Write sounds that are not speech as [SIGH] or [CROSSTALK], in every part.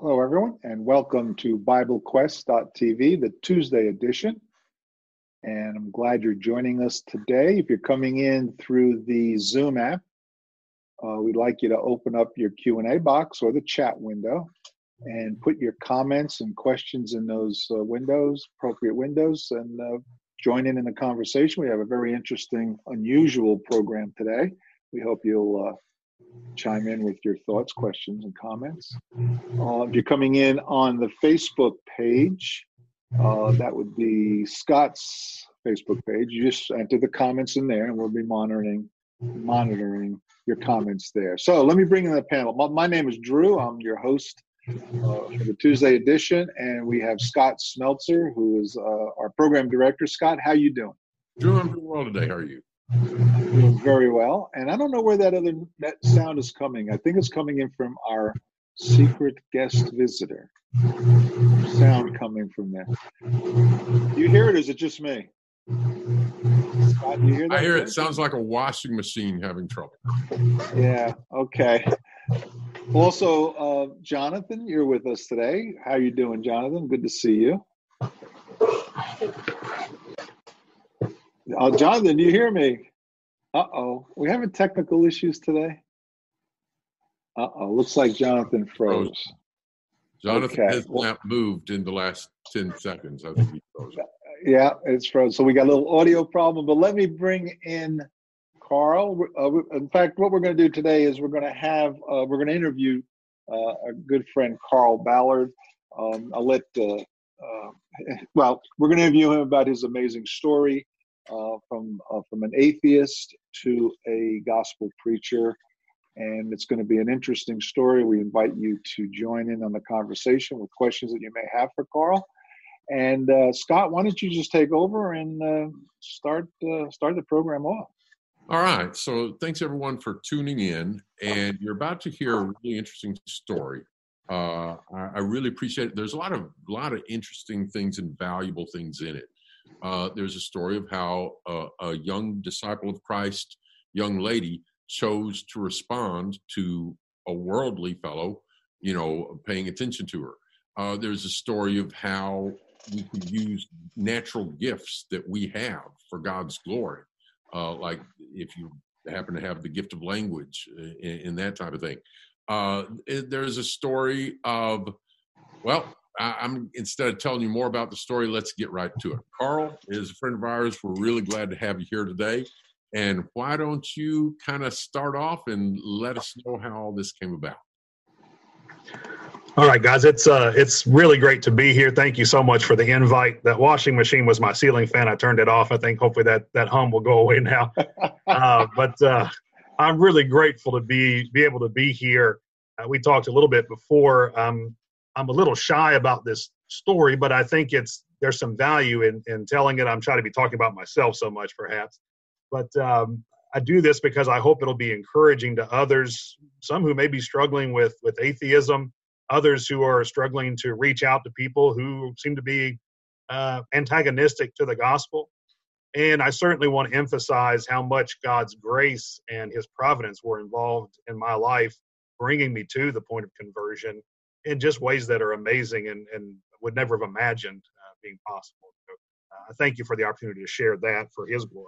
Hello, everyone, and welcome to BibleQuest.tv, the Tuesday edition. And I'm glad you're joining us today. If you're coming in through the Zoom app, uh, we'd like you to open up your Q&A box or the chat window and put your comments and questions in those uh, windows, appropriate windows, and uh, join in in the conversation. We have a very interesting, unusual program today. We hope you'll uh, chime in with your thoughts, questions, and comments. Uh, if you're coming in on the Facebook page, uh, that would be Scott's Facebook page. You just enter the comments in there, and we'll be monitoring monitoring your comments there. So let me bring in the panel. My, my name is Drew. I'm your host uh, for the Tuesday edition, and we have Scott Smelser, who is uh, our program director. Scott, how you doing? Drew, I'm doing well today. How are you? Doing very well. And I don't know where that other that sound is coming. I think it's coming in from our secret guest visitor. Sound coming from there. You hear it? Is it just me? Scott, you hear that? I hear it. Sounds like a washing machine having trouble. Yeah. Okay. Also, uh, Jonathan, you're with us today. How are you doing, Jonathan? Good to see you. Oh, Jonathan, do you hear me? Uh oh. We having technical issues today? Uh oh. Looks like Jonathan froze. Jonathan okay. has not moved in the last 10 seconds. I think he froze. Yeah, it's frozen. So we got a little audio problem, but let me bring in Carl. Uh, in fact, what we're going to do today is we're going to have, uh, we're going to interview uh, a good friend, Carl Ballard. Um, I'll let, uh, uh, [LAUGHS] well, we're going to interview him about his amazing story from uh, from an atheist to a gospel preacher, and it's going to be an interesting story. We invite you to join in on the conversation with questions that you may have for Carl. And uh, Scott, why don't you just take over and uh, start uh, start the program off? All right. So thanks everyone for tuning in, and you're about to hear a really interesting story. Uh, I, I, really appreciate it. There's a lot of lot of interesting things and valuable things in it uh, there's a story of how a, a, young disciple of Christ, young lady, chose to respond to a worldly fellow, you know, paying attention to her. Uh, there's a story of how we could use natural gifts that we have for God's glory, uh, like if you happen to have the gift of language and, that type of thing. Uh, there's a story of, well, I, am instead of telling you more about the story, let's get right to it. Carl is a friend of ours. We're really glad to have you here today. And why don't you kind of start off and let us know how all this came about? All right, guys, it's uh, it's really great to be here. Thank you so much for the invite. That washing machine was my ceiling fan. I turned it off. I think hopefully that that hum will go away now. [LAUGHS] Uh, but uh, I'm really grateful to be be able to be here. Uh, we talked a little bit before. Um, I'm a little shy about this story, but I think it's there's some value in in telling it. I'm trying to be talking about myself so much, perhaps, but um, I do this because I hope it'll be encouraging to others, some who may be struggling with with atheism, others who are struggling to reach out to people who seem to be uh, antagonistic to the gospel. And I certainly want to emphasize how much God's grace and His providence were involved in my life, bringing me to the point of conversion in just ways that are amazing and, and would never have imagined uh, being possible. So, uh, thank you for the opportunity to share that for His glory.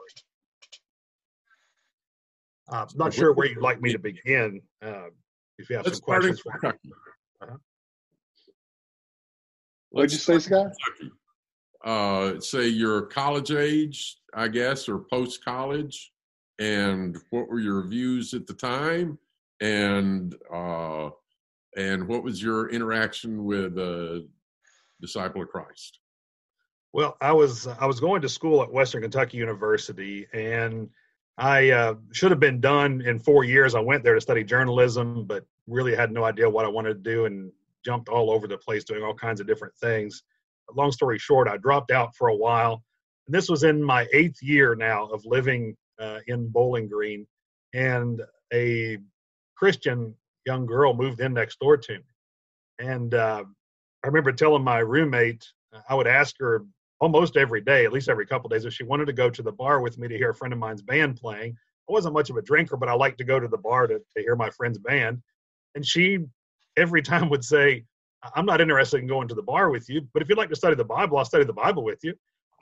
Uh, I'm not sure where you'd like me to begin. Uh, if you have Let's some questions for me. Uh-huh. What'd you say, Scott? Uh, say your college age, I guess, or post college, and what were your views at the time, and uh, and what was your interaction with a disciple of Christ? Well, I was I was going to school at Western Kentucky University, and I uh, should have been done in four years. I went there to study journalism, but really had no idea what I wanted to do, and jumped all over the place doing all kinds of different things. But long story short, I dropped out for a while, and this was in my eighth year now of living uh, in Bowling Green, and a Christian young girl moved in next door to me. And uh, I remember telling my roommate, I would ask her almost every day, at least every couple days, if she wanted to go to the bar with me to hear a friend of mine's band playing. I wasn't much of a drinker, but I liked to go to the bar to, to hear my friend's band. And she every [LAUGHS] time would say, I'm not interested in going to the bar with you, but if you'd like to study the Bible, I'll study the Bible with you.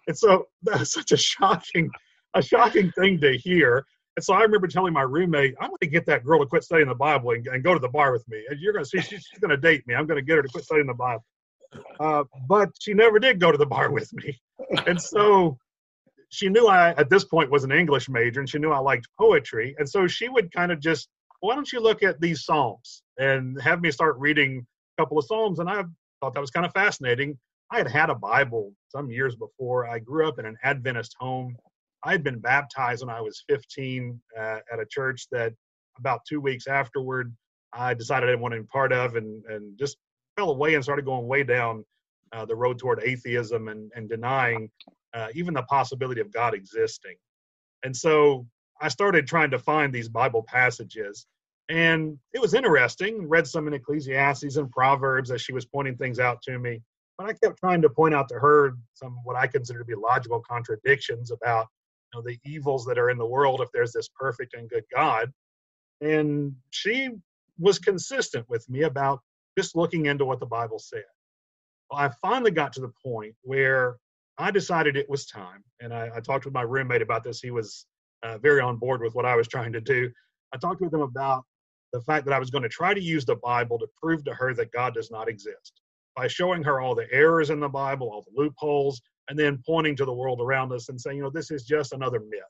And so [LAUGHS] that's such a shocking, a shocking thing to hear. And so I remember telling my roommate, I'm going to get that girl to quit studying the Bible and, and go to the bar with me. And you're going to see she's, going to date me. I'm going to get her to quit studying the Bible. Uh, but she never did go to the bar with me. And so she knew I, at this point, was an English major and she knew I liked poetry. And so she would kind of just, why don't you look at these Psalms and have me start reading a couple of Psalms? And I thought that was kind of fascinating. I had had a Bible some years before. I grew up in an Adventist home. I had been baptized when I was 15 uh, at a church that about two weeks afterward, I decided I didn't want to be part of and, and just fell away and started going way down uh, the road toward atheism and, and denying uh, even the possibility of God existing. And so I started trying to find these Bible passages. And it was interesting. Read some in Ecclesiastes and Proverbs as she was pointing things out to me. But I kept trying to point out to her some what I consider to be logical contradictions about know, the evils that are in the world if there's this perfect and good God. And she was consistent with me about just looking into what the Bible said. Well, I finally got to the point where I decided it was time, and I, I talked with my roommate about this. He was uh, very on board with what I was trying to do. I talked with him about the fact that I was going to try to use the Bible to prove to her that God does not exist by showing her all the errors in the Bible, all the loopholes, and then pointing to the world around us and saying, you know, this is just another myth.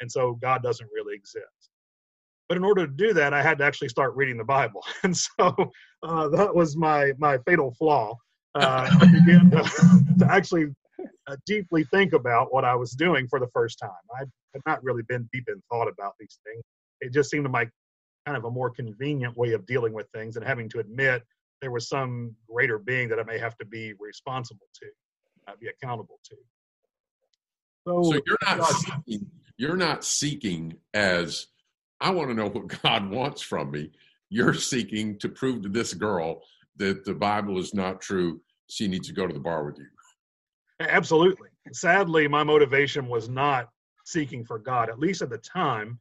And so God doesn't really exist. But in order to do that, I had to actually start reading the Bible. [LAUGHS] And so uh, that was my, my fatal flaw. Uh, I began to, [LAUGHS] to actually uh, deeply think about what I was doing for the first time. I had not really been deep in thought about these things. It just seemed to my kind of a more convenient way of dealing with things and having to admit there was some greater being that I may have to be responsible to, uh, be accountable to. So, so you're not seeking, you're not seeking as I want to know what [LAUGHS] God wants from me. You're seeking to prove to this girl that the Bible is not true. She needs to go to the bar with you. Absolutely. Sadly, my motivation was not seeking for God, at least at the time.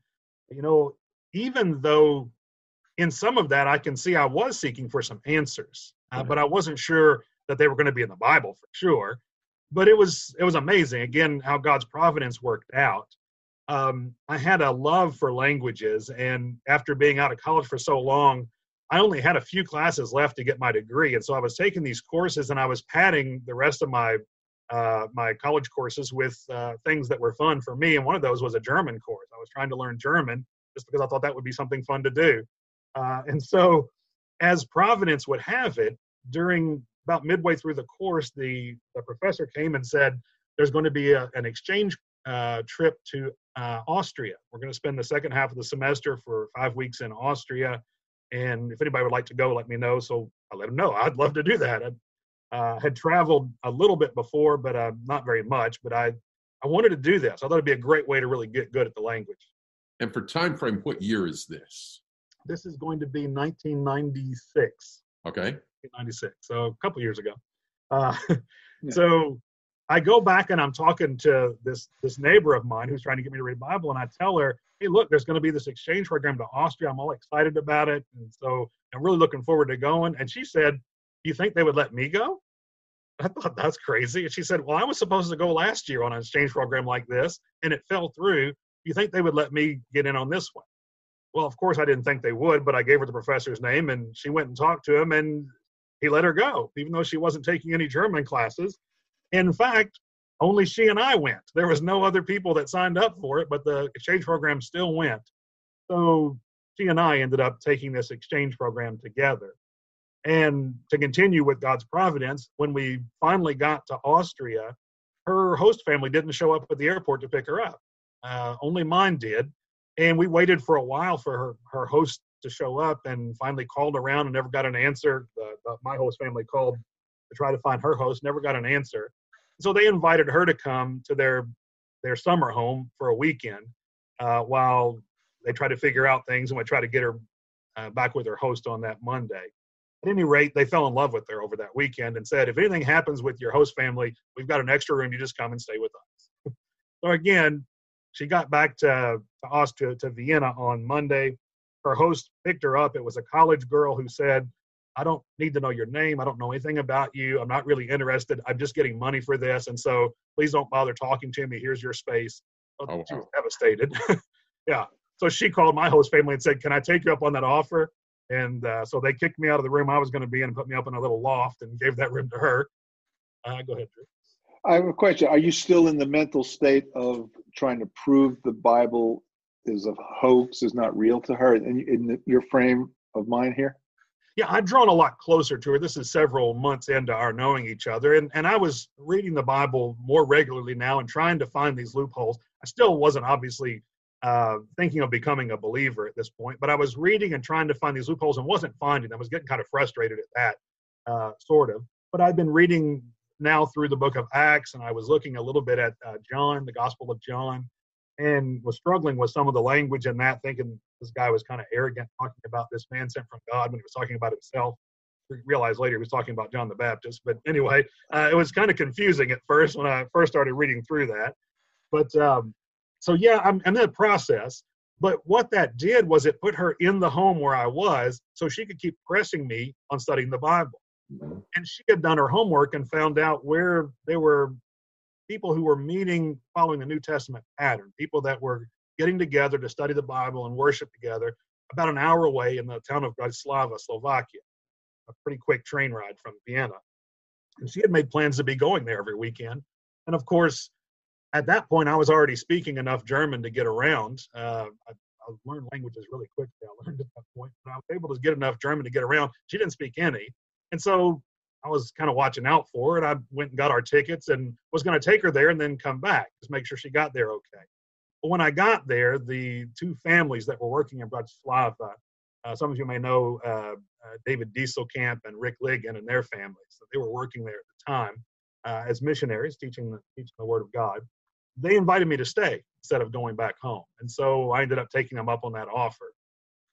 You know, even though in some of that I can see I was seeking for some answers, uh, but I wasn't sure that they were going to be in the Bible for sure. But it was it was amazing again how God's providence worked out. Um, I had a love for languages, and after being out of college for so long, I only had a few classes left to get my degree, and so I was taking these courses and I was padding the rest of my uh, my college courses with uh, things that were fun for me. And one of those was a German course. I was trying to learn German just because I thought that would be something fun to do. Uh, and so, as Providence would have it, during about midway through the course, the, the professor came and said, There's going to be a, an exchange uh, trip to uh, Austria. We're going to spend the second half of the semester for five weeks in Austria. And if anybody would like to go, let me know. So I let him know. I'd love to do that. I'd, uh, had traveled a little bit before, but uh, not very much. But I, I wanted to do this. I thought it'd be a great way to really get good at the language. And for time frame, what year is this? This is going to be 1996. Okay. 1996. So a couple years ago. Uh, yeah. So I go back and I'm talking to this this neighbor of mine who's trying to get me to read Bible, and I tell her, "Hey, look, there's going to be this exchange program to Austria. I'm all excited about it, and so I'm really looking forward to going." And she said, "Do you think they would let me go? I thought that's crazy. And she said, Well, I was supposed to go last year on an exchange program like this, and it fell through. You think they would let me get in on this one? Well, of course, I didn't think they would, but I gave her the professor's name, and she went and talked to him, and he let her go, even though she wasn't taking any German classes. In fact, only she and I went. There was no other people that signed up for it, but the exchange program still went. So she and I ended up taking this exchange program together. And to continue with God's providence, when we finally got to Austria, her host family didn't show up at the airport to pick her up. Uh, only mine did. And we waited for a while for her, her host to show up and finally called around and never got an answer. The, the, my host family called to try to find her host, never got an answer. So they invited her to come to their, their summer home for a weekend uh, while they tried to figure out things and we tried to get her uh, back with her host on that Monday at any rate, they fell in love with her over that weekend and said, if anything happens with your host family, we've got an extra room. You just come and stay with us. [LAUGHS] so again, she got back to, to Austria, to Vienna on Monday. Her host picked her up. It was a college girl who said, I don't need to know your name. I don't know anything about you. I'm not really interested. I'm just getting money for this. And so please don't bother talking to me. Here's your space. Oh, she was devastated. [LAUGHS] yeah. So she called my host family and said, Can I take you up on that offer? And uh, so they kicked me out of the room I was going to be in and put me up in a little loft and gave that room to her. Uh, go ahead, Drew. I have a question. Are you still in the mental state of trying to prove the Bible is a hoax, is not real to her, in, in your frame of mind here? Yeah, I've drawn a lot closer to her. This is several months into our knowing each other, and and I was reading the Bible more regularly now and trying to find these loopholes. I still wasn't obviously uh, thinking of becoming a believer at this point, but I was reading and trying to find these loopholes and wasn't finding them. I was getting kind of frustrated at that, uh, sort of. But I've been reading now through the book of Acts, and I was looking a little bit at uh, John, the Gospel of John, and was struggling with some of the language in that, thinking this guy was kind of arrogant talking about this man sent from God when he was talking about himself. We realized later he was talking about John the Baptist. But anyway, uh, it was kind of confusing at first when I first started reading through that. But um, so, yeah, I'm, I'm in the process. But what that did was it put her in the home where I was so she could keep pressing me on studying the Bible. Mm-hmm. And she had done her homework and found out where there were people who were meeting following the New Testament pattern, people that were getting together to study the Bible and worship together about an hour away in the town of Bratislava, Slovakia, a pretty quick train ride from Vienna. And she had made plans to be going there every weekend. And of course, at that point, I was already speaking enough German to get around. Uh, I, I, learned languages really quickly. I learned at that point, but I was able to get enough German to get around. She didn't speak any, and so I was kind of watching out for it. I went and got our tickets and was going to take her there and then come back, just make sure she got there okay. But when I got there, the two families that were working in Bratislava, uh, some of you may know uh, uh, David Diestelkamp and Rick Liggin and their families. They were working there at the time uh, as missionaries, teaching the, teaching the Word of God they invited me to stay instead of going back home. And so I ended up taking them up on that offer.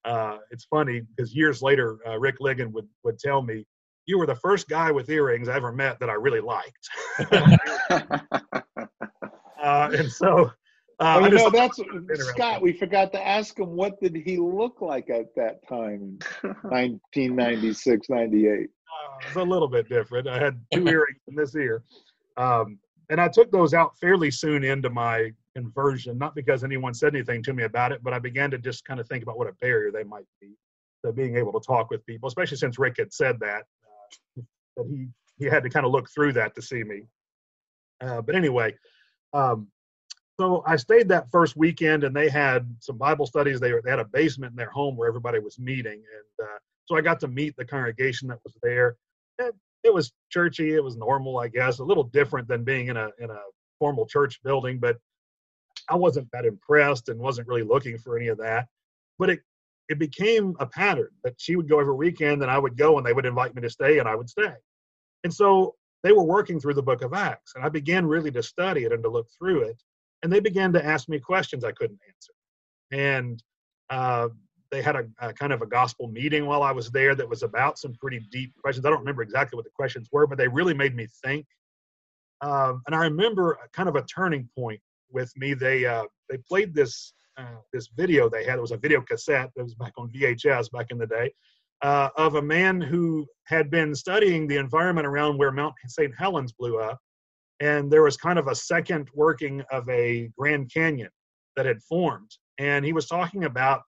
Uh, it's funny because years later, uh, Rick Liggin would, would tell me, You were the first guy with earrings I ever met that I really liked. [LAUGHS] uh, and so. Uh, well, you know, that's [LAUGHS] Scott. We forgot to ask him what did he look like at that time, 1996, [LAUGHS] 98. Uh, it's a little bit different. I had two earrings in this ear. Um, and I took those out fairly soon into my conversion, not because anyone said anything to me about it, but I began to just kind of think about what a barrier they might be to being able to talk with people, especially since Rick had said that, that he, he had to kind of look through that to see me. Uh, but anyway, um, so I stayed that first weekend and they had some Bible studies. They, were, they had a basement in their home where everybody was meeting. And uh, so I got to meet the congregation that was there. And it was churchy. It was normal, I guess, a little different than being in a in a formal church building. But I wasn't that impressed and wasn't really looking for any of that. But it it became a pattern that she would go every weekend and I would go and they would invite me to stay and I would stay. And so they were working through the book of Acts and I began really to study it and to look through it. And they began to ask me questions I couldn't answer. And uh, they had a, a, kind of a gospel meeting while I was there that was about some pretty deep questions. I don't remember exactly what the questions were, but they really made me think. Um, and I remember kind of a turning point with me. They uh, they played this uh, this video they had. It was a video cassette that was back on VHS back in the day uh, of a man who had been studying the environment around where Mount St. Helens blew up, and there was kind of a second working of a Grand Canyon that had formed. And he was talking about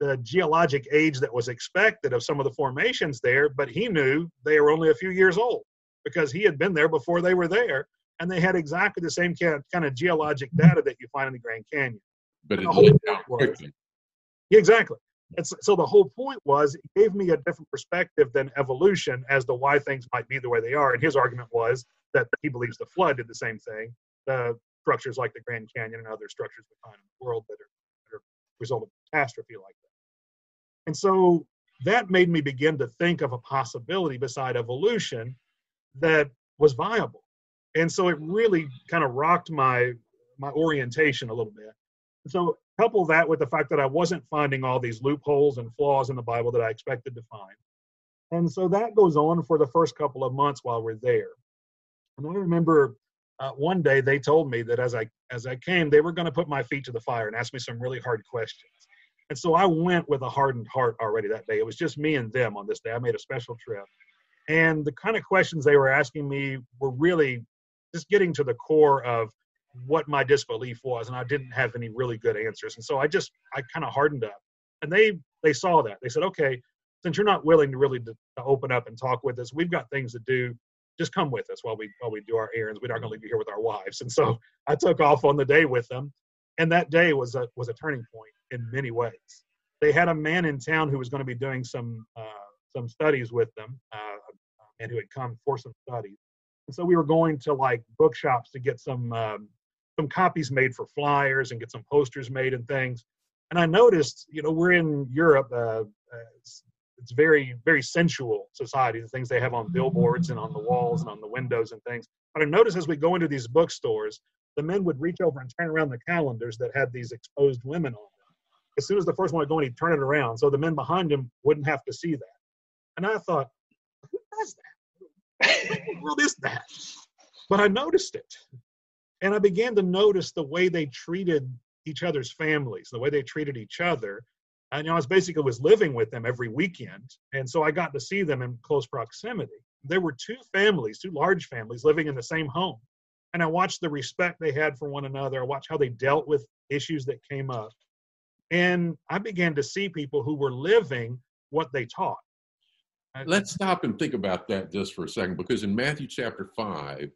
the geologic age that was expected of some of the formations there, but he knew they were only a few years old because he had been there before they were there, and they had exactly the same kind of, kind of geologic data that you find in the Grand Canyon. But it laid out quickly. Yeah, exactly. And so, so, the whole point was it gave me a different perspective than evolution as to why things might be the way they are. And his argument was that he believes the flood did the same thing. The structures like the Grand Canyon and other structures we find in the world that are, that are result of catastrophe like that. And so that made me begin to think of a possibility beside evolution that was viable. And so it really kind of rocked my my orientation a little bit. So couple that with the fact that I wasn't finding all these loopholes and flaws in the Bible that I expected to find. And so that goes on for the first couple of months while we're there. And I remember uh, one day they told me that as I as I came, they were going to put my feet to the fire and ask me some really hard questions. And so I went with a hardened heart already that day. It was just me and them on this day. I made a special trip. And the kind of questions they were asking me were really just getting to the core of what my disbelief was. And I didn't have any really good answers. And so I just, I kind of hardened up. And they, they saw that. They said, okay, since you're not willing to really to, to open up and talk with us, we've got things to do just come with us while we while we do our errands. We're not going to leave you here with our wives. And so [LAUGHS] I took off on the day with them, and that day was a was a turning point in many ways. They had a man in town who was going to be doing some uh, some studies with them, uh, and who had come for some studies. And so we were going to like bookshops to get some um, some copies made for flyers and get some posters made and things. And I noticed, you know, we're in Europe. Uh, uh it's, it's very very sensual society. The things they have on billboards and on the walls and on the windows and things. But I noticed as we go into these bookstores, the men would reach over and turn around the calendars that had these exposed women on them. As soon as the first one would go in, he'd turn it around so the men behind him wouldn't have to see that. And I thought, who does that? What is that? But I noticed it. And I began to notice the way they treated each other's families, the way they treated each other. And you know, I was basically was living with them every weekend. And so I got to see them in close proximity. There were two families, two large families living in the same home and I watched the respect they had for one another. I watched how they dealt with issues that came up. And I began to see people who were living what they taught. Let's stop and think about that just for a second, because in Matthew chapter 5,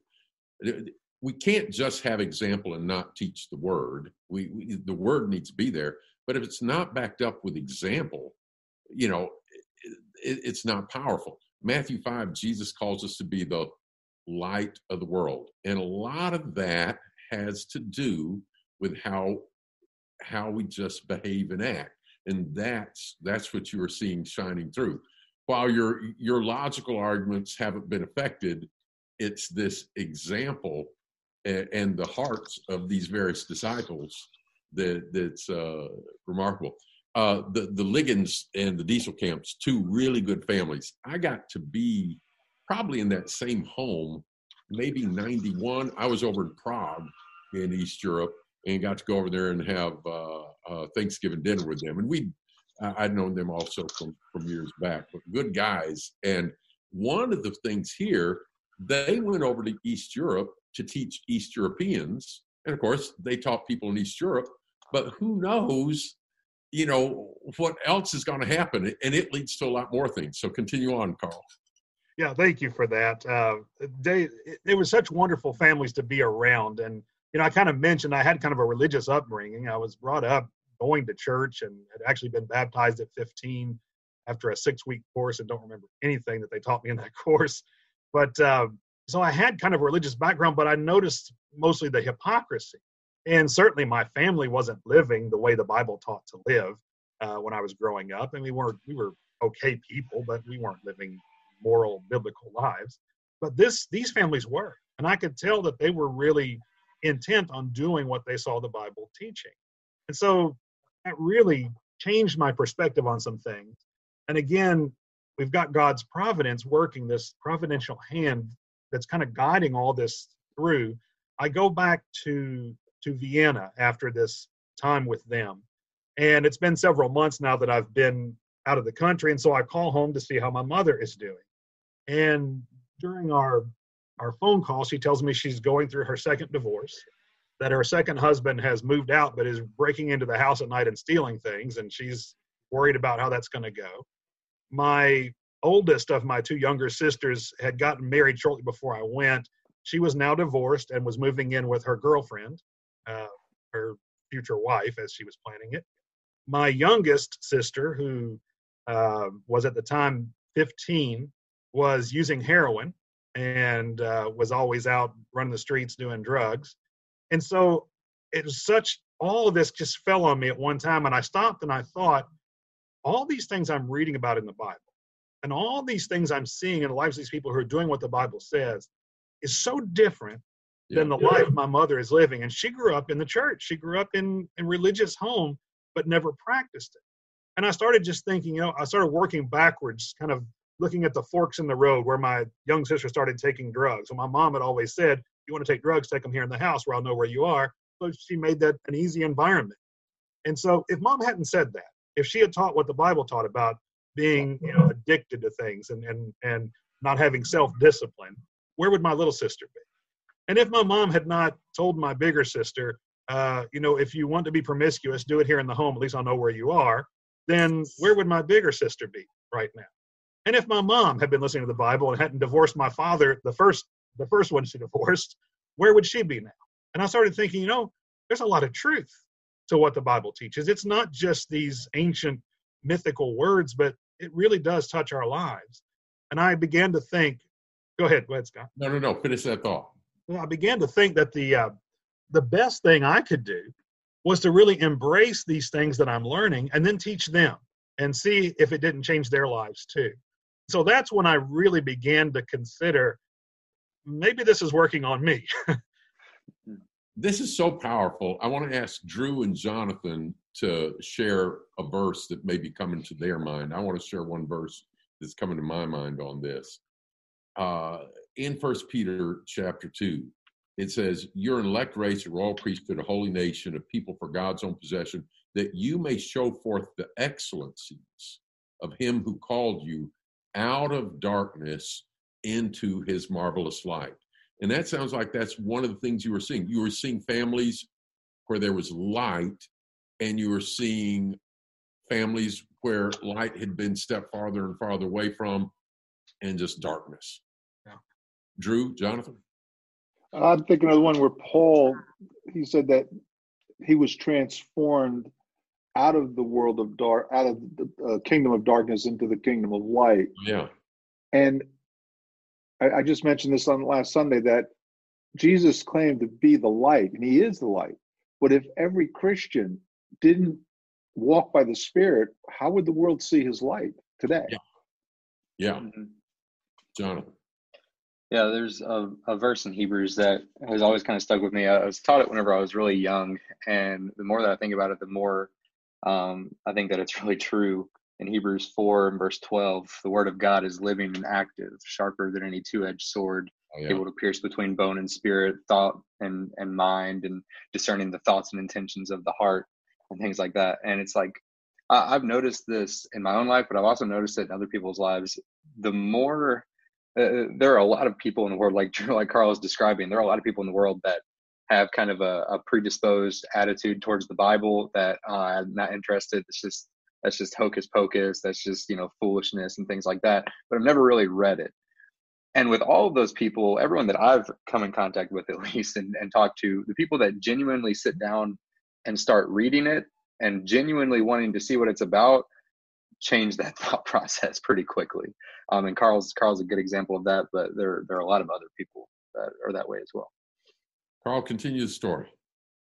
we can't just have example and not teach the word. We, we the word needs to be there, but if it's not backed up with example, you know, it, it's not powerful. Matthew 5, Jesus calls us to be the light of the world. And a lot of that has to do with how how we just behave and act. And that's that's what you are seeing shining through. While your your logical arguments haven't been affected, it's this example and, the hearts of these various disciples that that's uh, remarkable. Uh, the the Liggins and the Diestelkamps, two really good families. I got to be probably in that same home, maybe 91. I was over in Prague in East Europe and got to go over there and have uh, uh, Thanksgiving dinner with them. And we, I'd known them also from, from years back, but good guys. And one of the things here, they went over to East Europe to teach East Europeans. And of course, they taught people in East Europe, but who knows, you know, what else is going to happen? And it leads to a lot more things. So continue on, Carl. Yeah, thank you for that. Uh, they, it was such wonderful families to be around, and you know, I kind of mentioned I had kind of a religious upbringing. I was brought up going to church and had actually been baptized at 15 after a six-week course, and don't remember anything that they taught me in that [LAUGHS] course. But uh, so I had kind of a religious background, but I noticed mostly the hypocrisy, and certainly my family wasn't living the way the Bible taught to live uh, when I was growing up, and we weren't we were okay people, but we weren't living moral biblical lives. But this these families were. And i could tell that they were really intent on doing what they saw the bible teaching. And so that really changed my perspective on some things. And again we've got god's providence working this providential hand that's kind of guiding all this through i go back to to vienna after this time with them and it's been several months now that i've been out of the country and so i call home to see how my mother is doing and during our our phone call, she tells me she's going through her second divorce, that her second husband has moved out but is breaking into the house at night and stealing things, and she's worried about how that's going to go. My oldest of my two younger sisters had gotten married shortly before I went. She was now divorced and was moving in with her girlfriend, uh, her future wife, as she was planning it. My youngest sister, who uh, was at the time 15, was using heroin and uh, was always out running the streets doing drugs. And so it was such, all of this just fell on me at one time. And I stopped and I thought, all these things I'm reading about in the Bible and all these things I'm seeing in the lives of these people who are doing what the Bible says is so different yeah. than the yeah. life my mother is living. And she grew up in the church. She grew up in a religious home, but never practiced it. And I started just thinking, you know, I started working backwards, kind of looking at the forks in the road where my young sister started taking drugs. So my mom had always said, you want to take drugs, take them here in the house where I'll know where you are. So she made that an easy environment. And so if mom hadn't said that, if she had taught what the Bible taught about being you know addicted to things and and and not having self discipline, where would my little sister be? And if my mom had not told my bigger sister, uh, you know, if you want to be promiscuous, do it here in the home. At least I'll know where you are. Then where would my bigger sister be right now? And if my mom had been listening to the Bible and hadn't divorced my father, the first the first one she divorced, where would she be now? And I started thinking, you know, there's a lot of truth to what the Bible teaches. It's not just these ancient mythical words, but it really does touch our lives. And I began to think, go ahead, go ahead, Scott. No, no, no. Finish that thought. Well, I began to think that the uh, the best thing I could do was to really embrace these things that I'm learning and then teach them and see if it didn't change their lives too. So that's when I really began to consider maybe this is working on me. [LAUGHS] this is so powerful. I want to ask Drew and Jonathan to share a verse that may be coming to their mind. I want to share one verse that's coming to my mind on this. Uh, in First Peter chapter two, it says, "You're an elect race, a royal priesthood, a holy nation, a people for God's own possession, that you may show forth the excellencies of Him who called you out of darkness into His marvelous light." And that sounds like that's one of the things you were seeing. You were seeing families where there was light, and you were seeing families where light had been stepped farther and farther away from, and just darkness. Yeah. Drew, Jonathan? I'm thinking of the one where Paul, he said that he was transformed out of the world of dark, out of the uh, kingdom of darkness into the kingdom of light. Yeah. And I, I just mentioned this on last Sunday that Jesus claimed to be the light, and he is the light. But if every Christian didn't walk by the Spirit, how would the world see his light today? Yeah. Yeah. Mm-hmm. Jonathan. Yeah, there's a, a verse in Hebrews that has always kind of stuck with me. I was taught it whenever I was really young, and the more that I think about it, the more um, I think that it's [LAUGHS] really true. In Hebrews 4 and verse 12, the word of God is living and active, sharper than any two edged sword, oh, yeah. able to pierce between bone and spirit, thought and, and mind, and discerning the thoughts and intentions of the heart, and things like that. And it's like, I, I've noticed this in my own life, but I've also noticed it in other people's lives. The more uh, there are a lot of people in the world, like [LAUGHS] like Carl is describing. There are a lot of people in the world that have kind of a, a predisposed attitude towards the Bible that uh, I'm not interested. It's just that's just hocus pocus. That's just you know foolishness and things like that. But I've never really read it. And with all of those people, everyone that I've come in contact with at [LAUGHS] least and, and talked to, the people that genuinely sit down and start reading it and genuinely wanting to see what it's about, change that [LAUGHS] thought process pretty quickly. Um, and Carl's Carl's a good example of that, but there there are a lot of other people that are that way as well. Carl, continue the story.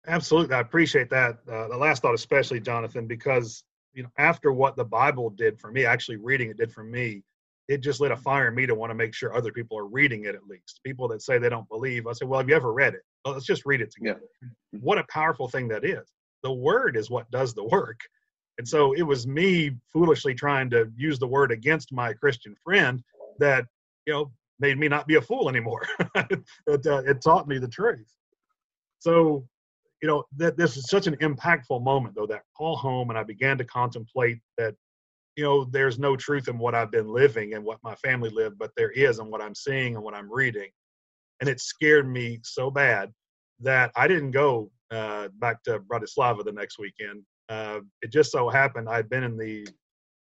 Absolutely, I appreciate that. Uh, the last thought, especially Jonathan, because you know after what the Bible did for me, actually reading it did for me, it just lit a fire in me to want to make sure other people are reading it at least. People that say they don't believe, I say, well, have you ever read it? Well, let's just read it together. Yeah. What a powerful thing that is. The word is what does the work. And so it was me foolishly trying to use the word against my Christian friend that, you know, made me not be a fool anymore. [LAUGHS] it, uh, it taught me the truth. So, you know, that this is such an impactful moment, though, that call home and I began to contemplate that, you know, there's no truth in what I've been living and what my family lived, but there is in what I'm seeing and what I'm reading. And it scared me so bad that I didn't go uh, back to Bratislava the next weekend uh, it just so happened I'd been in the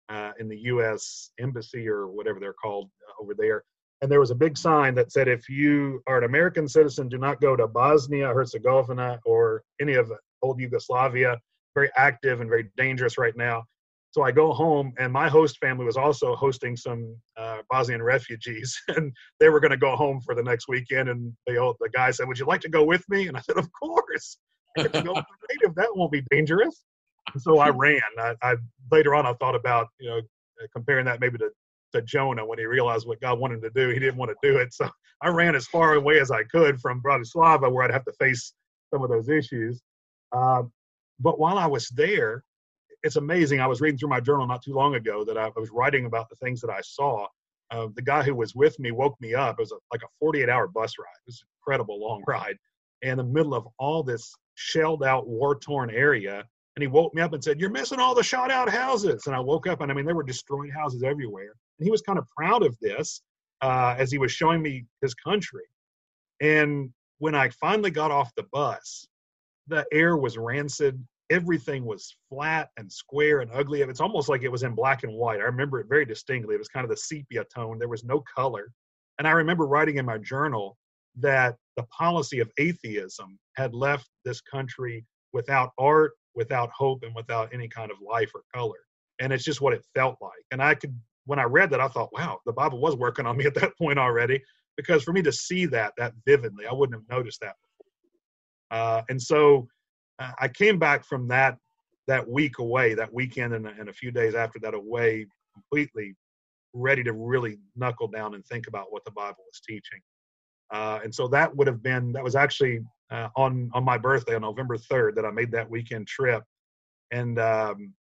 uh, in the U.S. embassy or whatever they're called uh, over there, and there was a big sign that said, "If you are an American citizen, do not go to Bosnia Herzegovina or any of old Yugoslavia. Very active and very dangerous right now." So I go home, and my host family was also hosting some uh, Bosnian refugees, [LAUGHS] and they were going to go home for the next weekend. And the the guy said, "Would you like to go with me?" And I said, "Of course." native, that won't be dangerous so I ran. I, I, later on I thought about you know comparing that maybe to to Jonah when he realized what God wanted him to do. He didn't want to do it, so I ran as far away as I could from Bratislava, where I'd have to face some of those issues. Uh, but while I was there, it's amazing. I was reading through my journal not too long ago that I, I was writing about the things that I saw. Uh, the guy who was with me woke me up. It was a, like a 48 hour bus ride. It was an incredible long [LAUGHS] ride. And in the middle of all this shelled out, war torn area, And he woke me up and said, You're missing all the shot out houses. And I woke up and I mean, they were destroying houses everywhere. And he was kind of proud of this uh, as he was showing me his country. And when I finally got off the bus, the air was rancid. Everything was flat and square and ugly. It's almost like it was in black and white. I remember it very distinctly. It was kind of the sepia tone. There was no color. And I remember writing in my journal that the policy of atheism had left this country without art, without hope, and without any kind of life or color. And it's just what it felt like. And I could, when I read that, I thought, wow, the Bible was working on me at that [LAUGHS] point already. Because for me to see that that vividly, I wouldn't have noticed that. Uh, and so I came back from that that week away, that weekend, and, and a few days after that away, completely ready to really knuckle down and think about what the Bible was teaching. Uh, and so that would have been that was actually uh, on on my birthday on November 3rd that I made that weekend trip. And um,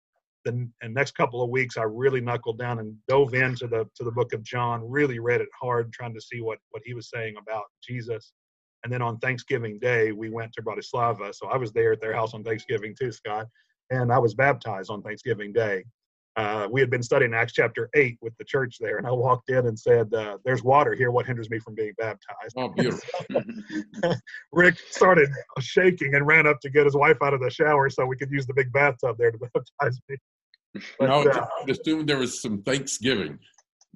the, the next couple of weeks, I really knuckled down and dove into the to the book of John. Really read it hard, trying to see what what he was saying about Jesus. And then on Thanksgiving Day, we went to Bratislava. So I was there at their house on Thanksgiving too, Scott. And I was baptized on Thanksgiving Day uh, we had been studying Acts chapter 8 with the church there, and I walked in and said, uh, There's water here. What hinders me from being baptized? Oh, beautiful. [LAUGHS] Rick started shaking and ran up to get his wife out of the shower so we could use the big bathtub there to [LAUGHS] baptize me. But, no, uh, I assumed there was some Thanksgiving.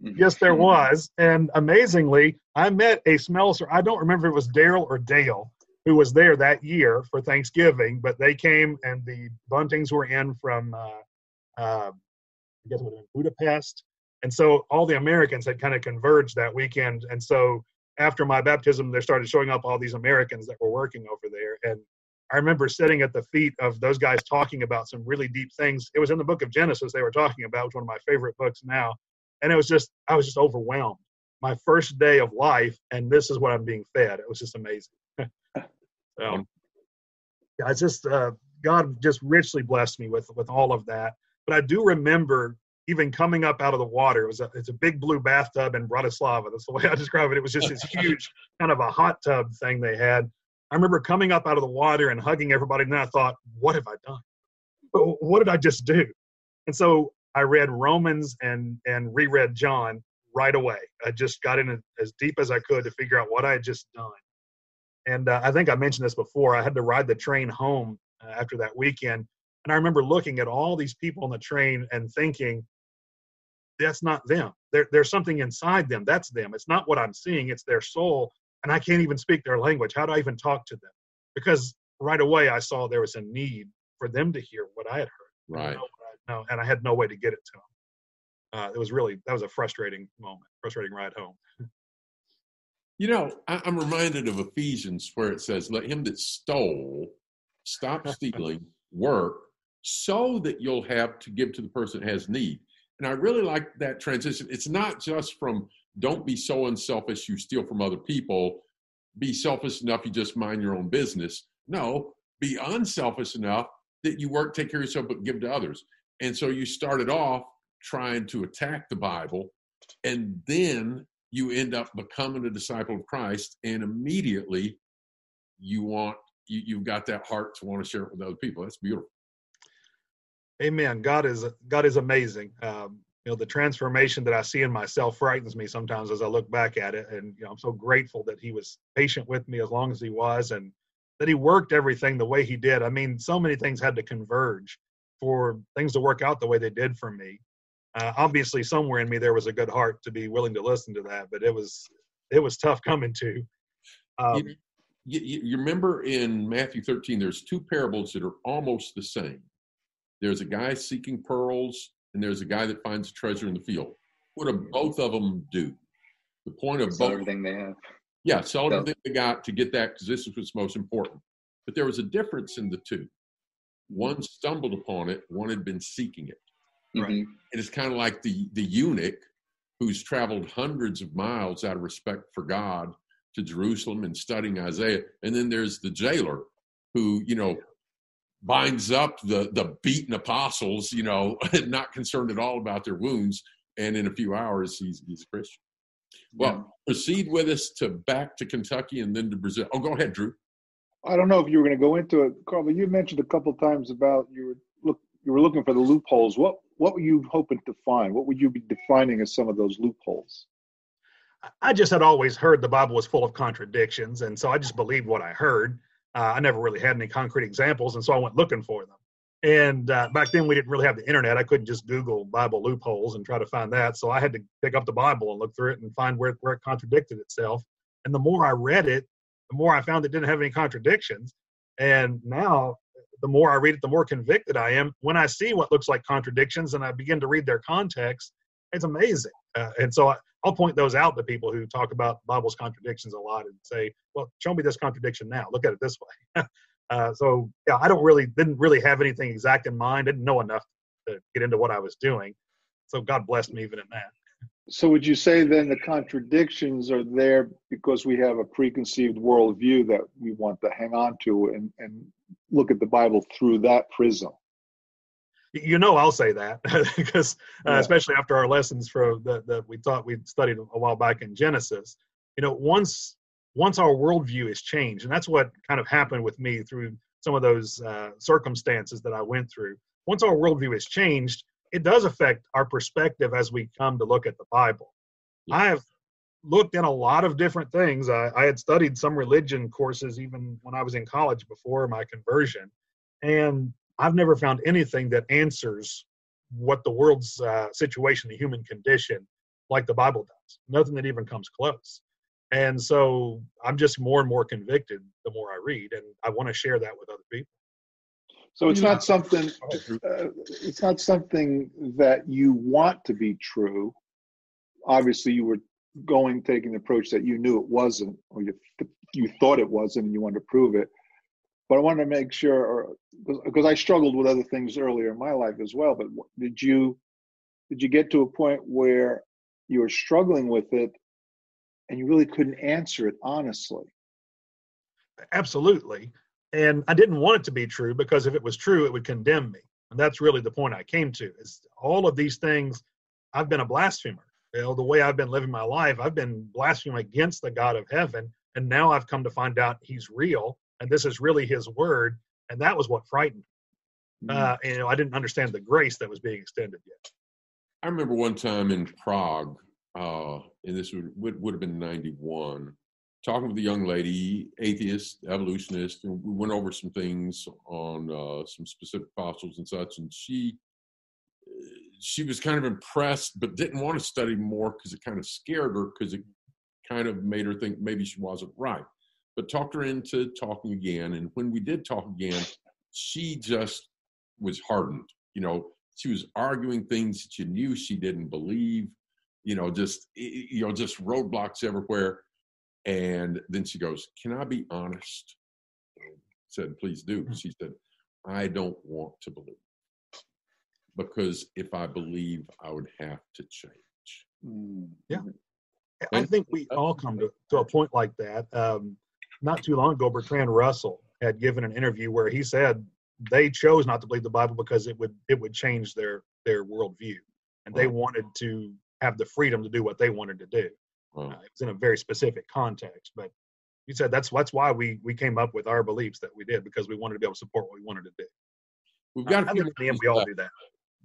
Yes, there was. And amazingly, I met a Smelser. I don't remember if it was Daryl or Dale who was there that year for Thanksgiving, but they came and the Buntings were in from. Uh, uh, I guess it was Budapest. And so all the Americans had kind of converged that weekend. And so after my baptism, there started showing up all these Americans that were working over there. And I remember sitting at the feet of those guys talking about some really deep things. It was in the book of Genesis they were talking about, which one of my favorite books now. And it was just, I was just overwhelmed. My first day of life, and this is what I'm being fed. It was just amazing. [LAUGHS] so, yeah, it's just, uh, God just richly blessed me with, with all of that. But I do remember even coming up out of the water. It was a, it's a big blue bathtub in Bratislava. That's the way I [LAUGHS] describe it. It was just this huge kind of a hot tub thing they had. I remember coming up out of the water and hugging everybody, and then I thought, what have I done? What did I just do? And so I read Romans and and reread John right away. I just got in as deep as I could to figure out what I had just done. And uh, I think I mentioned this before. I had to ride the train home uh, after that weekend, and I remember looking at all these people on the train and thinking, that's not them. There, there's something inside them. That's them. It's not what I'm seeing, it's their soul. And I can't even speak their language. How do I even talk to them? Because right away I saw there was a need for them to hear what I had heard. Right. No, and I had no way to get it to him. Uh, it was really that was a frustrating moment, frustrating ride home. You know, I, I'm reminded of Ephesians where it says, "Let him that stole stop [LAUGHS] stealing, work, so that you'll have to give to the person that has need. And I really like that transition. It's not just from don't be so unselfish you steal from other people, be selfish enough you just mind your own business. No, be unselfish enough that you work, take care of yourself, but give to others. And so you started off trying to attack the Bible, and then you end up becoming a disciple of Christ, and immediately you want you, you've got that heart to want to share it with other people. That's beautiful. Amen. God is God is amazing. Um, you know, the transformation that I see in myself frightens me sometimes as I look back at it. And you know, I'm so grateful that He was patient with me as long as He was, and that He worked everything the way He did. I mean, so many things had to converge for things to work out the way they did for me. Uh, obviously, somewhere in me there was a good heart to be willing to listen to that, but it was it was tough [LAUGHS] coming to. Um, you, you, you remember in Matthew 13, there's two parables that are almost the same there's a guy seeking pearls, and there's a guy that finds a treasure in the field. What do both of them do? The point of sell both everything they have. Yeah, sell everything they got to get that because this is what's most important. But there was a difference in the two. One stumbled upon it, one had been seeking it. Right. Mm-hmm. And it's kind of like the the eunuch who's traveled hundreds of miles out of respect for God to Jerusalem and studying Isaiah. And then there's the jailer who, you know, binds up the the beaten apostles, you know, [LAUGHS] not concerned at all about their wounds, and in a few hours he's he's a Christian. Well, yeah. proceed with us to back to Kentucky and then to Brazil. Oh, go ahead, Drew. I don't know if you were going to go into it, Carl, but you mentioned a couple times about you were look you were looking for the loopholes. What what were you hoping to find? What would you be defining as some of those loopholes? I just had always heard the Bible was full of contradictions, and so I just believed what I heard. Uh, I never really had any concrete examples, and so I went looking for them. And uh, back then, we didn't really have the internet. I couldn't just Google Bible loopholes and try to find that. So I had to pick up the Bible and look through it and find where, where it contradicted itself. And the more I read it, the more I found it didn't have any contradictions. And now, the more I read it, the more convicted I am. When I see what looks like contradictions and I begin to read their context, it's amazing. Uh, and so I, I'll point those out to people who talk about Bible's contradictions a lot and say, well, show me this contradiction now. Look at it this way. [LAUGHS] uh, so yeah, I don't really, didn't really have anything exact in mind. Didn't know enough to get into what I was doing. So God blessed me even in that. So would you say then the contradictions are there because we have a preconceived worldview that we want to hang on to and, and look at the Bible through that prism? You know, I'll say that [LAUGHS] because uh, yeah. especially after our lessons for that, that we thought we'd studied a while back in Genesis, you know, once once our worldview is changed, and that's what kind of happened with me through some of those uh, circumstances that I went through. Once our worldview is changed, it does affect our perspective as we come to look at the Bible. Yeah. I have looked in a lot of different things. I, I, had studied some religion courses even when I was in college before my conversion, and I've never found anything that answers what the world's uh, situation, the human condition, like the Bible does. Nothing that even comes close. And so I'm just more and more convicted the more I read, and I want to share that with other people. So it's not something. Uh, it's not something that you want to be true. Obviously, you were going taking the approach that you knew it wasn't, or you you thought it wasn't, and you wanted to prove it. But I wanted to make sure, because I struggled with other things earlier in my life as well. But did you did you get to a point where you were struggling with it, and you really couldn't answer it honestly? Absolutely and I didn't want it to be true because if it was true, it would condemn me. And that's really the point I came to. Is all of these things, I've been a blasphemer. You know, the way I've been living my life, I've been blaspheming against the God of heaven, and now I've come to find out He's real, and this is really His word, and that was what frightened me. Mm-hmm. Uh, and, you know, I didn't understand the grace that was being extended yet. I remember one time in Prague, uh, and this would, would would have been '91 talking with a young lady, atheist, evolutionist, and we went over some things on uh, some specific fossils and such. And she she was kind of impressed, but didn't want to study more because it kind of scared her because it kind of made her think maybe she wasn't right. But talked her into talking again, and when we did talk again, she just was hardened. You know, she was arguing things that you knew she didn't believe. You know, just you know, just roadblocks everywhere and then she goes, Can I be honest? I said, Please do. Mm. She said, I don't want to believe. Because if I believe, I would have to change. Mm. Yeah. I think we all come to, to a point like that. Um, not too long ago, Bertrand Russell had given an interview where he said they chose not to believe the Bible because it would it would change their their worldview, and they wanted to have the freedom to do what they wanted to do. Uh, it was in a very specific context, but you said that's that's why we we came up with our beliefs that we did because we wanted to be able to support what we wanted to do. We've got uh, to the end, we all do that.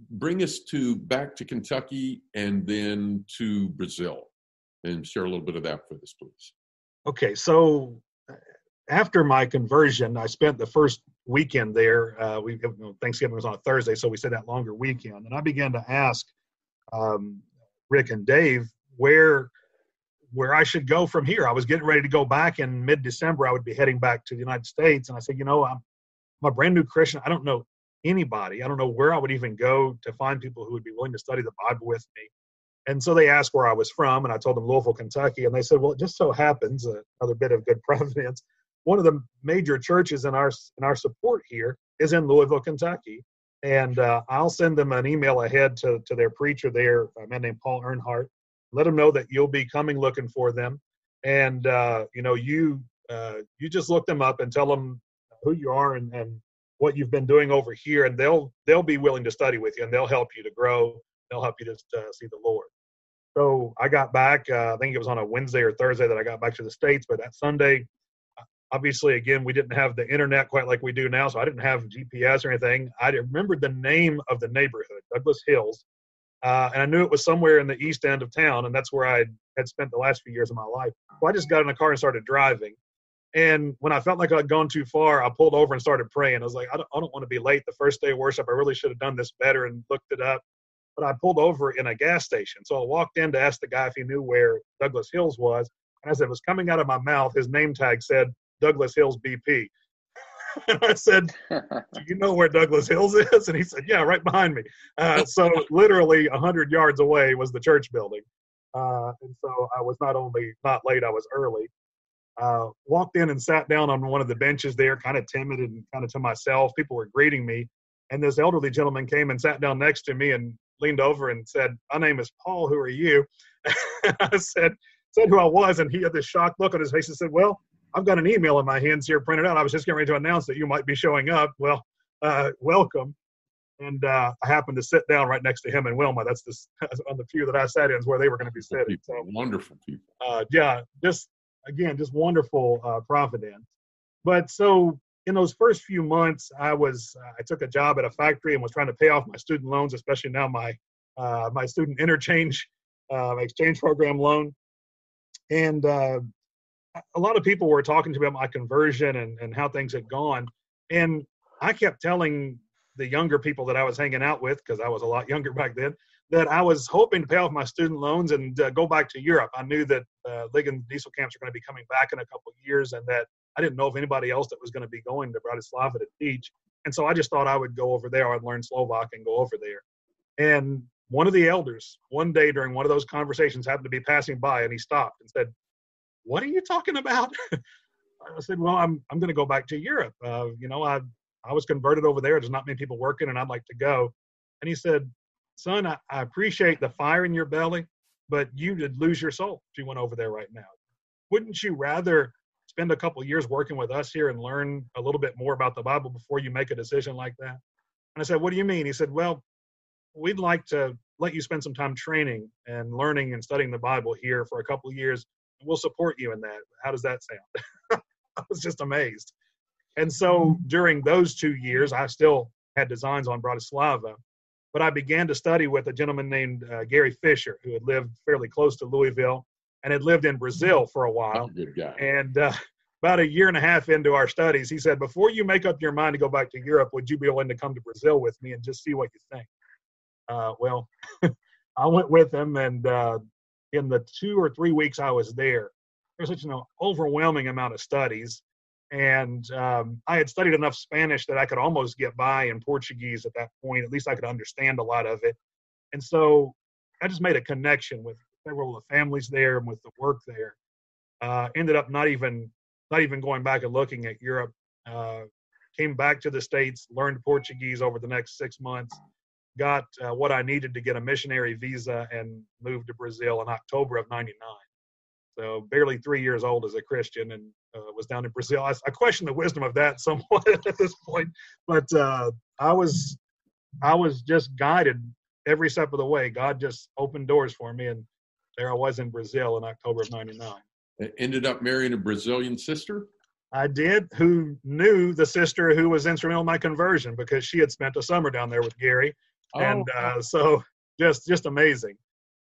Bring us to back to Kentucky and then to Brazil, and share a little bit of that with us, please. Okay, so uh, after my conversion, I spent the first weekend there. Uh, we you know, Thanksgiving was on a Thursday, so we said that longer weekend, and I began to ask um, Rick and Dave where where I should go from here. I was getting ready to go back in mid December. I would be heading back to the United States. And I said, you know, I'm, I'm a brand new Christian. I don't know anybody. I don't know where I would even go to find people who would be willing to study the Bible with me. And so they asked where I was from, and I told them Louisville, Kentucky. And they said, well, it just so happens, uh, another bit of good [LAUGHS] providence, one of the major churches in our in our support here is in Louisville, Kentucky. And uh, I'll send them an email ahead to, to their preacher there, a man named Paul Earnhart, let them know that you'll be coming looking for them and uh, you know you uh, you just look them up and tell them who you are and, and what you've been doing over here and they'll they'll be willing to study with you and they'll help you to grow they'll help you to uh, see the lord so i got back uh, i think it was on a wednesday or thursday that i got back to the states but that sunday obviously, again, we didn't have the internet quite like we do now, so I didn't have GPS or anything. I remembered the name of the neighborhood, Douglas Hills, uh, and I knew it was somewhere in the east end of town, and that's where I had spent the last few years of my life. So I just got in the car and started driving. And when I felt like I'd gone too far, I pulled over and started praying. I was like, I don't, I don't want to be late. The first day of worship, I really should have done this better and looked it up. But I pulled over in a gas station. So I walked in to ask the guy if he knew where Douglas Hills was. And as it was coming out of my mouth, his name tag said Douglas Hills BP. [LAUGHS] and I said, Do you know where Douglas Hills is? And he said, Yeah, right behind me. Uh, [LAUGHS] so literally 100 yards away was the church building. Uh, and so I was not only not late, I was early. Uh, walked in and sat down on one of the benches there, kind of timid and kind of to myself. People were greeting me. And this elderly gentleman came and sat down next to me and leaned over and said, My name is Paul. Who are you? [LAUGHS] I said, said who I was, and he had this shocked look on his face and said, Well, I've got an email in my hands here printed out. I was just getting ready to announce that you might be showing up. Well, uh, welcome. And uh, I happened to sit down right next to him and Wilma. That's the [LAUGHS] on the pew that I sat in is where they were going to be sitting. So wonderful people. Uh, yeah, just again, just wonderful uh, providence. But so in those first few months, I was uh, I took a job at a factory and was trying to pay off my student loans, especially now my uh, my student interchange uh, exchange program loan. And uh, a lot of people were talking to me about my conversion and, and how things had gone. And I kept telling the younger people that I was hanging out with, because I was a lot younger [LAUGHS] back then, that I was hoping to pay off my student loans and uh, go back to Europe. I knew that uh, Liggin diesel camps are going to be coming back in a couple of years, and that I didn't know of anybody else that was going to be going to Bratislava to teach. And so I just thought I would go over there. I'd learn Slovak and go over there. And one of the elders, one day during one of those conversations, happened to be passing by, and he stopped and said, "What are you talking about?" [LAUGHS] I said, "Well, I'm I'm going to go back to Europe. Uh, you know, I I was converted over there. There's not many people working, and I'd like to go." And he said, son, I, I appreciate the fire in your belly, but you would lose your soul if you went over there right now. Wouldn't you rather spend a couple years working with us here and learn a little bit more about the Bible before you make a decision like that? And I said, What do you mean? He said, Well, we'd like to let you spend some time training and learning and studying the Bible here for a couple years. We'll support you in that. How does that sound? [LAUGHS] I was just amazed. And so during those two years, I still had designs on Bratislava, but I began to study with a gentleman named uh, Gary Fisher, who had lived fairly close to Louisville and had lived in Brazil for a while. And uh, about a year and a half into our studies, he said, Before you make up your mind to go back to Europe, would you be willing to come to Brazil with me and just see what you think? Uh, well, [LAUGHS] I went with him, and uh, in the two or three weeks I was there, there was such an overwhelming amount of studies and um, I had studied enough Spanish that I could almost get by in Portuguese at that point. At least I could understand a lot of it, and so I just made a connection with several of the families there and with the work there. Uh, ended up not even not even going back and looking at Europe. Uh, came back to the states, learned Portuguese over the next six months, got uh, what I needed to get a missionary visa, and moved to Brazil in October of '99. So barely three years old as a Christian, and uh, was down in Brazil. I, I, question the wisdom of that [LAUGHS] somewhat at this point, but uh, I was I was just guided every step of the way. God just opened doors for me, and there I was in Brazil in October of '99. Ended up marrying a Brazilian sister. I did, who knew the sister who was instrumental in my conversion because she had spent a summer down there with Gary, oh. and uh, so just just amazing.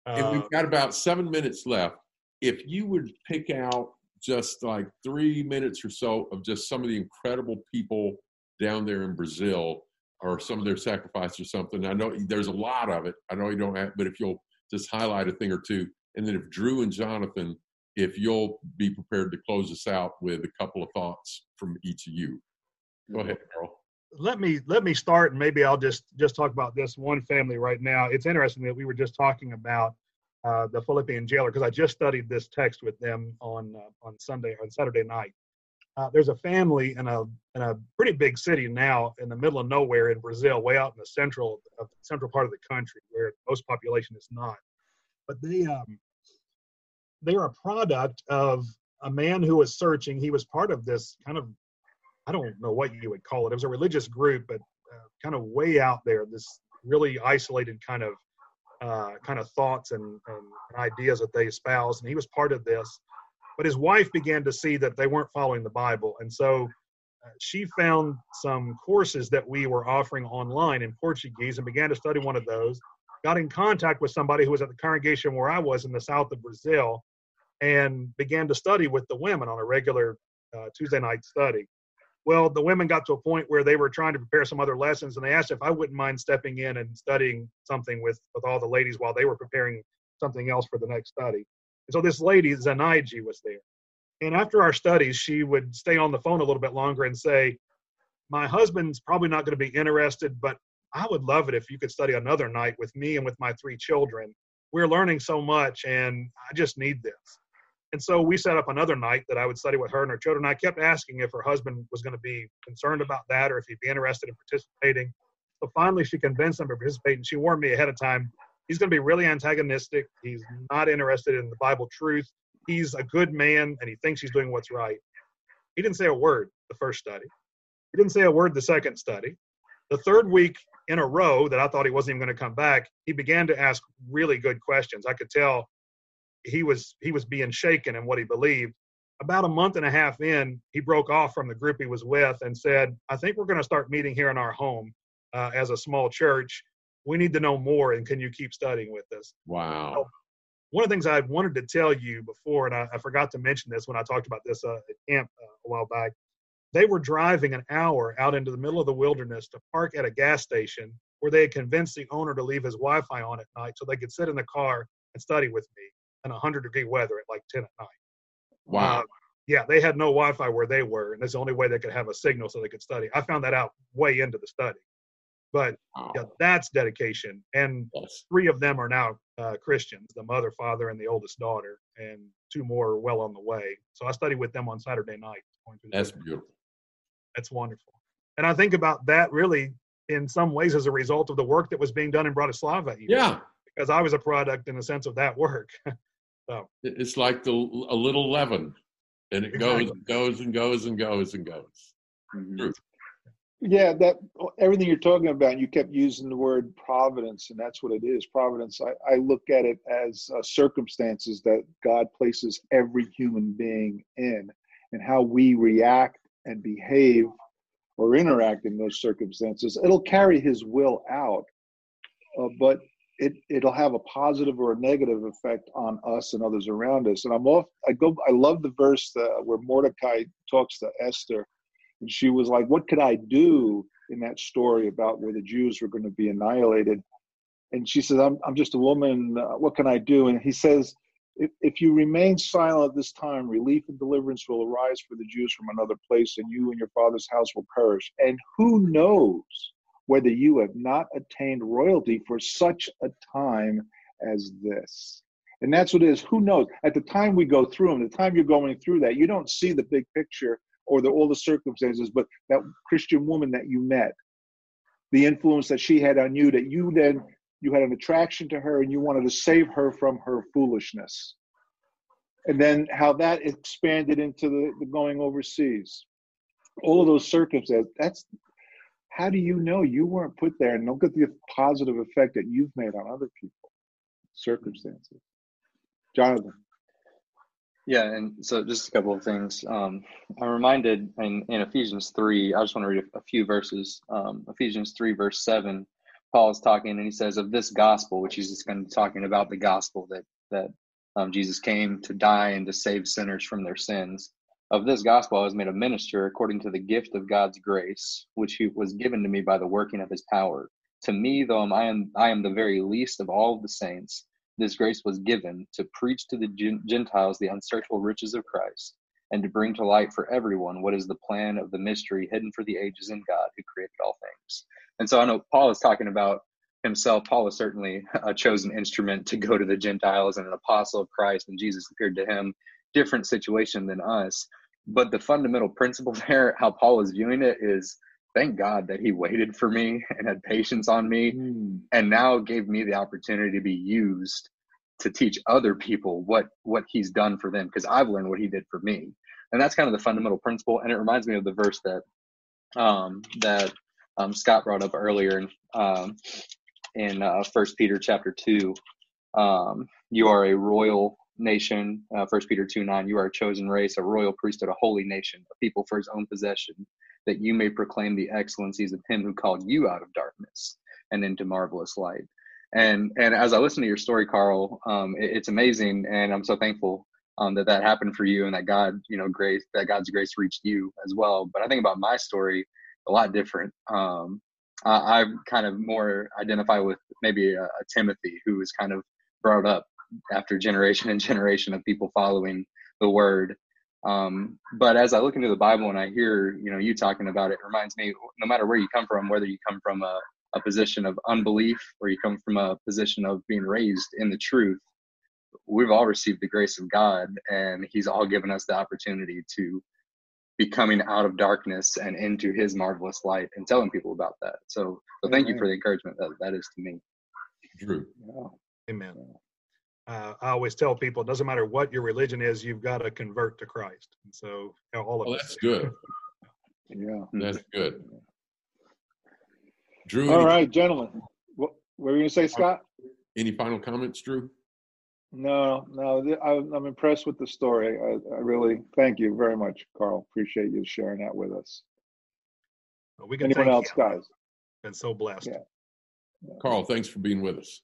and we've uh, got about seven minutes left. If you would pick out just like three minutes or so of just some of the incredible people down there in Brazil or some of their sacrifice or something. I know there's a lot of it. I know you don't have, but if you'll just highlight a thing or two. And then if Drew and Jonathan, if you'll be prepared to close us out with a couple of thoughts from each of you. Go ahead, Carl. Let me let me start and maybe I'll just just talk about this one family right now. It's interesting that we were just talking about uh, the Philippian jailer because I just studied this text with them on uh, on Sunday on Saturday night. Uh, there's a family in a in a pretty big city now in the middle of nowhere in Brazil, way out in the central uh, central part of the country where most population is not. But they um, they are a product of a man who was searching. He was part of this kind of I don't know what you would call it. It was a religious group, but uh, kind of way out there. This really isolated kind of uh, kind of thoughts and, and, ideas that they espoused. And he was part of this. But his wife began to see that they weren't following the Bible. And so uh, she found some courses that we were offering online in Portuguese and began to study one of those. Got in contact with somebody who was at the congregation where I was in the south of Brazil and began to study with the women on a regular uh, Tuesday night study. Well, the women got to a point where they were trying to prepare some other lessons, and they asked if I wouldn't mind stepping in and studying something with with all the ladies while they were preparing something else for the next study. And so this lady, Zanaiji, was there. And after our studies, she would stay on the phone a little bit longer and say, My husband's probably not going to be interested, but I would love it if you could study another night with me and with my three children. We're learning so much, and I just need this. And so we set up another night that I would study with her and her children. I kept asking if her husband was going to be concerned about that or if he'd be interested in participating. So finally, she convinced him to participate, and she warned me ahead of time he's going to be really antagonistic. He's not interested in the Bible truth. He's a good man, and he thinks he's doing what's right. He didn't say a word the first study. He didn't say a word the second study. The third week in a row that I thought he wasn't even going to come back, he began to ask really good questions. I could tell he was he was being shaken in what he believed. About a month and a half in, he broke off from the group he was with and said, "I think we're going to start meeting here in our home uh, as a small church. We need to know more, and can you keep studying with us?" Wow. So, one of the things I wanted to tell you before, and I, I forgot to mention this when I talked about this uh, at camp uh, a while back, they were driving an hour out into the middle of the wilderness to park at a gas station where they had convinced the owner to leave his Wi-Fi on at night so they could sit in the car and study with me in 100 degree weather at like 10 at night. Wow. Uh, yeah, they had no Wi-Fi where they were, and that's the only way they could have a signal so they could study. I found that out way into the study, but wow. yeah, that's dedication. And Yes. three of them are now uh, Christians: the mother, father, and the oldest daughter, and two more are well on the way. So I study with them on Saturday night. That's beautiful. That's wonderful. And I think about that really in some ways as a result of the work that was being done in Bratislava, even, Yeah. because I was a product in the sense of that work. [LAUGHS] It- It's like the a little leaven, and it goes and goes and goes and goes and goes. Mhm. Yeah, that everything you're talking about, you kept using the word providence, and that's what it is. Providence. I, I look at it as uh, circumstances that God places every human being in, and how we react and behave or interact in those circumstances. It'll carry His will out, uh, but it it'll have a positive or a negative effect on us and others around us. And I'm off. I go. I love the verse that, where Mordecai talks to Esther and she was like, What could I do in that story about where the Jews were going to be annihilated? And she says, I'm, I'm just a woman. Uh, what can I do? And he says, if, if you remain silent at this time, relief and deliverance will arise for the Jews from another place, and you and your father's house will perish. And who knows whether you have not attained royalty for such a time as this? And that's what it is. Who knows? At the time we go through them, the time you're going through that, you don't see the big picture or the, all the circumstances, but that Christian woman that you met, the influence that she had on you, that you then you had an attraction to her and you wanted to save her from her foolishness. And then how that expanded into the, the going overseas. All of those circumstances, that's how do you know you weren't put there and look at the positive effect that you've made on other people? Circumstances. Jonathan. Yeah, and so just a couple of things. Um, I'm reminded in, in Ephesians 3, I just want to read a, few verses. Um, Ephesians 3, verse 7, Paul is talking and he says, Of this gospel, which he's just going to be talking about the gospel that, that um, Jesus came to die and to save sinners from their sins. Of this gospel, I was made a minister according to the gift of God's grace, which was given to me by the working of his power. To me, though I am, I am the very least of all the saints, this grace was given to preach to the Gentiles the unsearchable riches of Christ, and to bring to light for everyone what is the plan of the mystery hidden for the ages in God who created all things. And so I know Paul is talking about himself. Paul was certainly a chosen instrument to go to the Gentiles and an apostle of Christ, and Jesus appeared to him. Different situation than us. But the fundamental principle [LAUGHS] there, how Paul is viewing it, is thank God that he waited for me [LAUGHS] and had patience on me Mm. and now gave me the opportunity to be used to teach other people what what he's done for them because I've learned what he did for me. And that's kind of the fundamental principle. And it reminds me of the verse that um, that um, Scott brought up earlier in um, in uh, First Peter chapter two. Um, you are a royal nation. Uh, First Peter two nine. You are a chosen race, a royal priesthood, a holy nation, a people for His own possession, that you may proclaim the excellencies of Him who called you out of darkness and into marvelous light. And and as I listen to your story, Carl, um, it, it's amazing, and I'm so thankful um, that that happened for you, and that God, you know, grace that God's grace reached you as well. But I think about my story a lot different. Um, I, I kind of more identify with maybe a, a Timothy who was kind of brought up after generation and generation of people following the word. Um, but as I look into the Bible and I hear, you know, you talking about it, it reminds me, no matter where you come from, whether you come from a, a position of unbelief or you come from a position of being raised in the truth, we've all received the grace of God and he's all given us the opportunity to be coming out of darkness and into his marvelous light and telling people about that. So, so thank you for the encouragement that that is to me. Drew. Yeah. Amen. Uh, I always tell people it doesn't matter what your religion is, you've got to convert to Christ. And so you know, all of well, that's good. yeah, [LAUGHS] that's good. Drew. All right, gentlemen. What, what were you going to say, Scott? Any final comments, Drew? No, no, I'm impressed with the story. I, I really thank you very much, Carl. Appreciate you sharing that with us. Well, we can Anyone else, you. guys? Been so blessed. Yeah. Carl, thanks for being with us.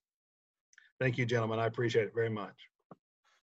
Thank you, gentlemen. I appreciate it very much.